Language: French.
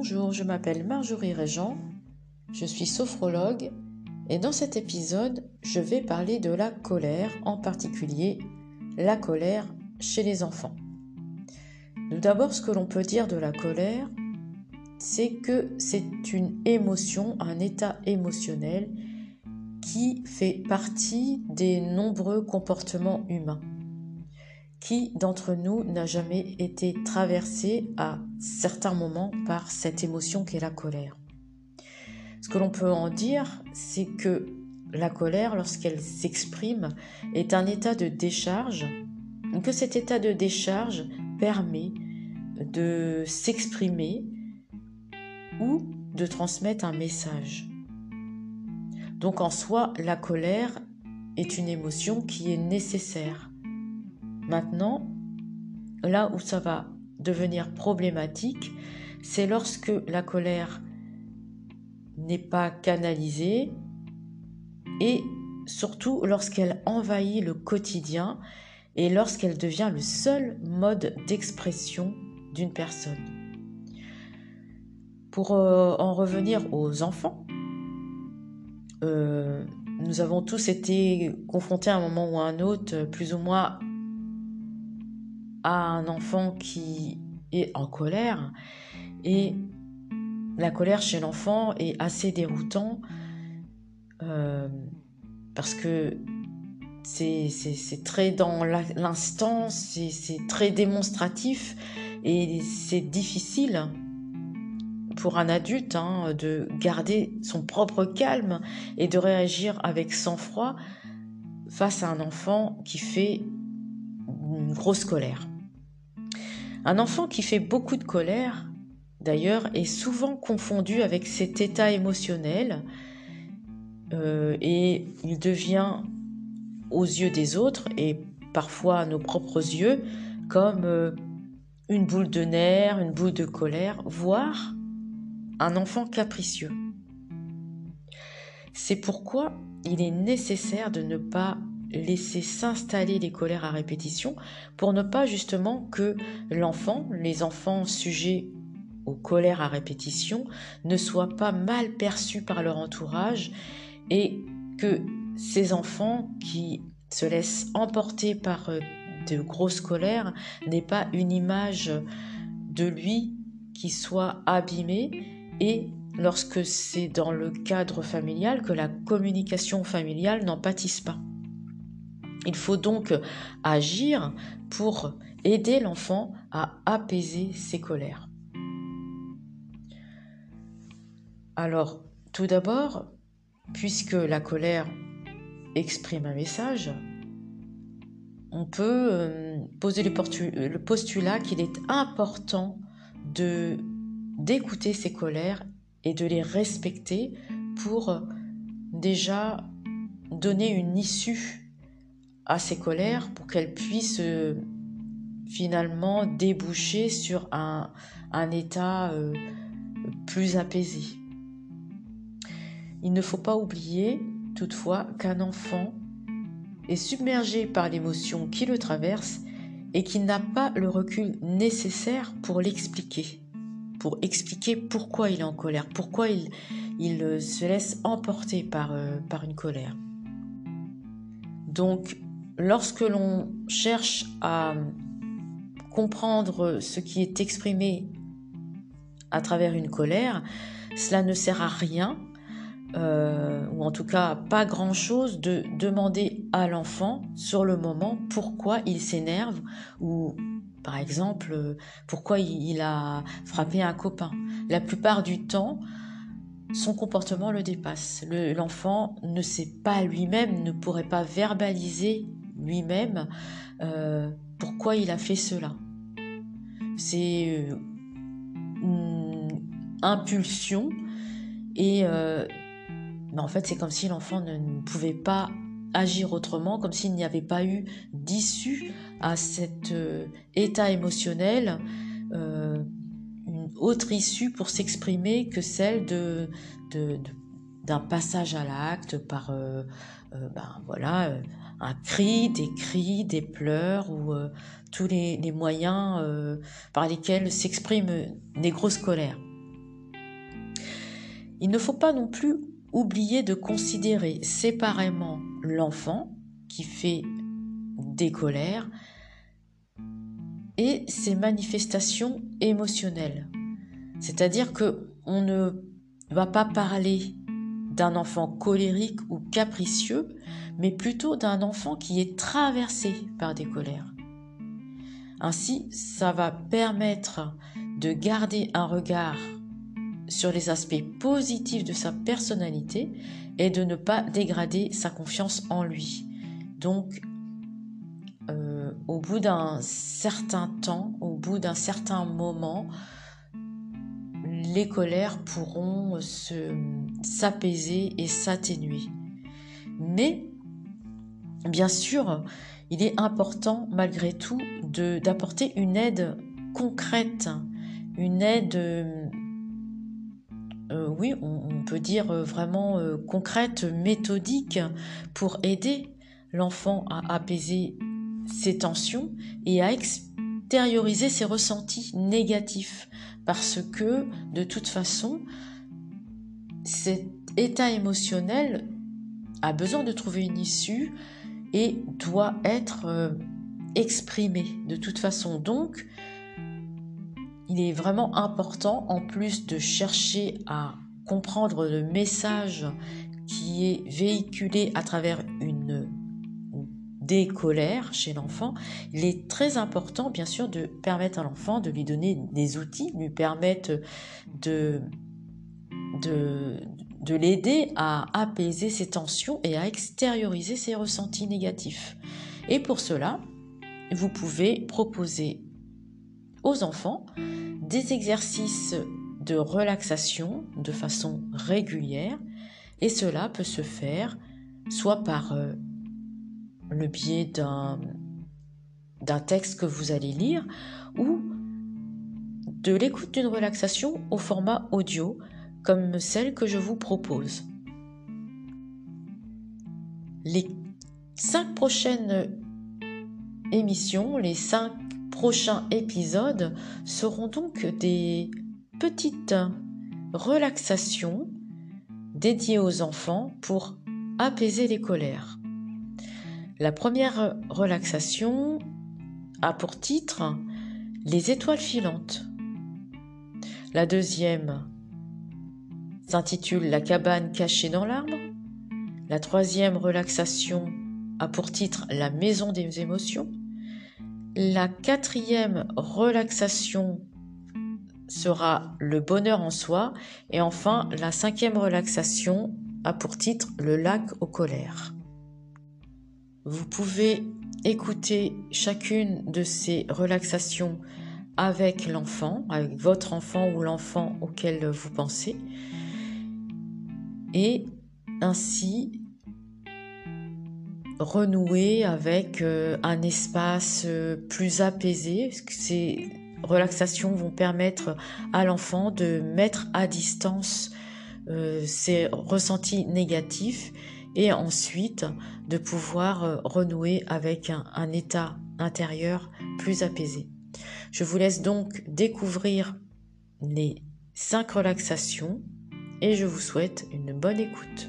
Bonjour, je m'appelle Marjorie Régent, je suis sophrologue et dans cet épisode, je vais parler de la colère, en particulier la colère chez les enfants. Tout d'abord, ce que l'on peut dire de la colère, c'est que c'est une émotion, un état émotionnel qui fait partie des nombreux comportements humains. Qui d'entre nous n'a jamais été traversé à certains moments par cette émotion qu'est la colère? Ce que l'on peut en dire, c'est que la colère, lorsqu'elle s'exprime, est un état de décharge, que cet état de décharge permet de s'exprimer ou de transmettre un message. Donc en soi, la colère est une émotion qui est nécessaire. Maintenant, là où ça va devenir problématique, c'est lorsque la colère n'est pas canalisée et surtout lorsqu'elle envahit le quotidien et lorsqu'elle devient le seul mode d'expression d'une personne. Pour euh, en revenir aux enfants, euh, nous avons tous été confrontés à un moment ou à un autre, plus ou moins, à un enfant qui est en colère. Et la colère chez l'enfant est assez déroutant euh, parce que c'est très dans l'instant, c'est très démonstratif et c'est difficile pour un adulte hein, de garder son propre calme et de réagir avec sang-froid face à un enfant qui fait une grosse colère. Un enfant qui fait beaucoup de colère, d'ailleurs, est souvent confondu avec cet état émotionnel euh, et il devient aux yeux des autres et parfois à nos propres yeux comme euh, une boule de nerfs, une boule de colère, voire un enfant capricieux. C'est pourquoi il est nécessaire de ne pas laisser s'installer les colères à répétition pour ne pas justement que l'enfant, les enfants sujets aux colères à répétition, ne soient pas mal perçus par leur entourage et que ces enfants qui se laissent emporter par euh, de grosses colères n'aient pas une image de lui qui soit abîmée et lorsque c'est dans le cadre familial que la communication familiale n'en pâtisse pas. Il faut donc agir pour aider l'enfant à apaiser ses colères. Alors, tout d'abord, puisque la colère exprime un message, on peut euh, poser le postulat qu'il est important d'écouter ses colères et de les respecter pour déjà donner une issue à ces colères pour qu'elles puissent euh, finalement déboucher sur un, état euh, plus apaisé. Il ne faut pas oublier toutefois qu'un enfant est submergé par l'émotion qui le traverse et qu'il n'a pas le recul nécessaire pour l'expliquer pour expliquer pourquoi il est en colère, pourquoi il, il euh, se laisse emporter par, par une colère. Donc, lorsque l'on cherche à comprendre ce qui est exprimé à travers une colère, cela ne sert à rien, euh, ou en tout cas pas grand-chose, de demander à l'enfant sur le moment pourquoi il s'énerve ou par exemple, pourquoi il a frappé un copain. La plupart du temps, son comportement le dépasse. L'enfant ne sait pas lui-même, ne pourrait pas verbaliser lui-même euh, pourquoi il a fait cela. C'est euh, une impulsion et en fait c'est comme si l'enfant ne pouvait pas agir autrement, comme s'il n'y avait pas eu d'issue à cet euh, état émotionnel, euh, une autre issue pour s'exprimer que celle de, d'un passage à l'acte par euh, ben, voilà un cri, des cris, des pleurs ou tous les, moyens par lesquels s'expriment des grosses colères. Il ne faut pas non plus oublier de considérer séparément l'enfant qui fait des colères et ses manifestations émotionnelles. C'est-à-dire que on ne va pas parler d'un enfant colérique ou capricieux, mais plutôt d'un enfant qui est traversé par des colères. Ainsi, ça va permettre de garder un regard sur les aspects positifs de sa personnalité et de ne pas dégrader sa confiance en lui. Donc, euh, au bout d'un certain temps, au bout d'un certain moment, les colères pourront s'apaiser et s'atténuer. Mais, bien sûr, il est important malgré tout d'apporter une aide concrète, une aide, euh, oui, on, peut dire vraiment euh, concrète, méthodique, pour aider l'enfant à apaiser ses tensions et à extérioriser ses ressentis négatifs. Parce que, de toute façon, cet état émotionnel a besoin de trouver une issue et doit être exprimé de toute façon. Donc, il est vraiment important, en plus de chercher à comprendre le message qui est véhiculé à travers une des colères chez l'enfant, il est très important, bien sûr, de permettre à l'enfant de lui donner des outils, lui permettre de, de, de l'aider à apaiser ses tensions et à extérioriser ses ressentis négatifs. Et pour cela, vous pouvez proposer aux enfants des exercices de relaxation de façon régulière et cela peut se faire soit par euh, le biais d'un d'un texte que vous allez lire ou de l'écoute d'une relaxation au format audio comme celle que je vous propose. Les cinq prochaines émissions, les cinq prochains épisodes seront donc des petites relaxations dédiées aux enfants pour apaiser les colères. La première relaxation a pour titre Les étoiles filantes. La deuxième s'intitule La cabane cachée dans l'arbre. La troisième relaxation a pour titre La maison des émotions. La quatrième relaxation sera le bonheur en soi. Et enfin, la cinquième relaxation a pour titre le lac aux colères. Vous pouvez écouter chacune de ces relaxations avec l'enfant, avec votre enfant ou l'enfant auquel vous pensez. Et ainsi renouer avec euh, un espace euh, plus apaisé. Ces relaxations vont permettre à l'enfant de mettre à distance euh, ses ressentis négatifs et ensuite de pouvoir renouer avec un, un état intérieur plus apaisé. Je vous laisse donc découvrir les cinq relaxations et je vous souhaite une bonne écoute.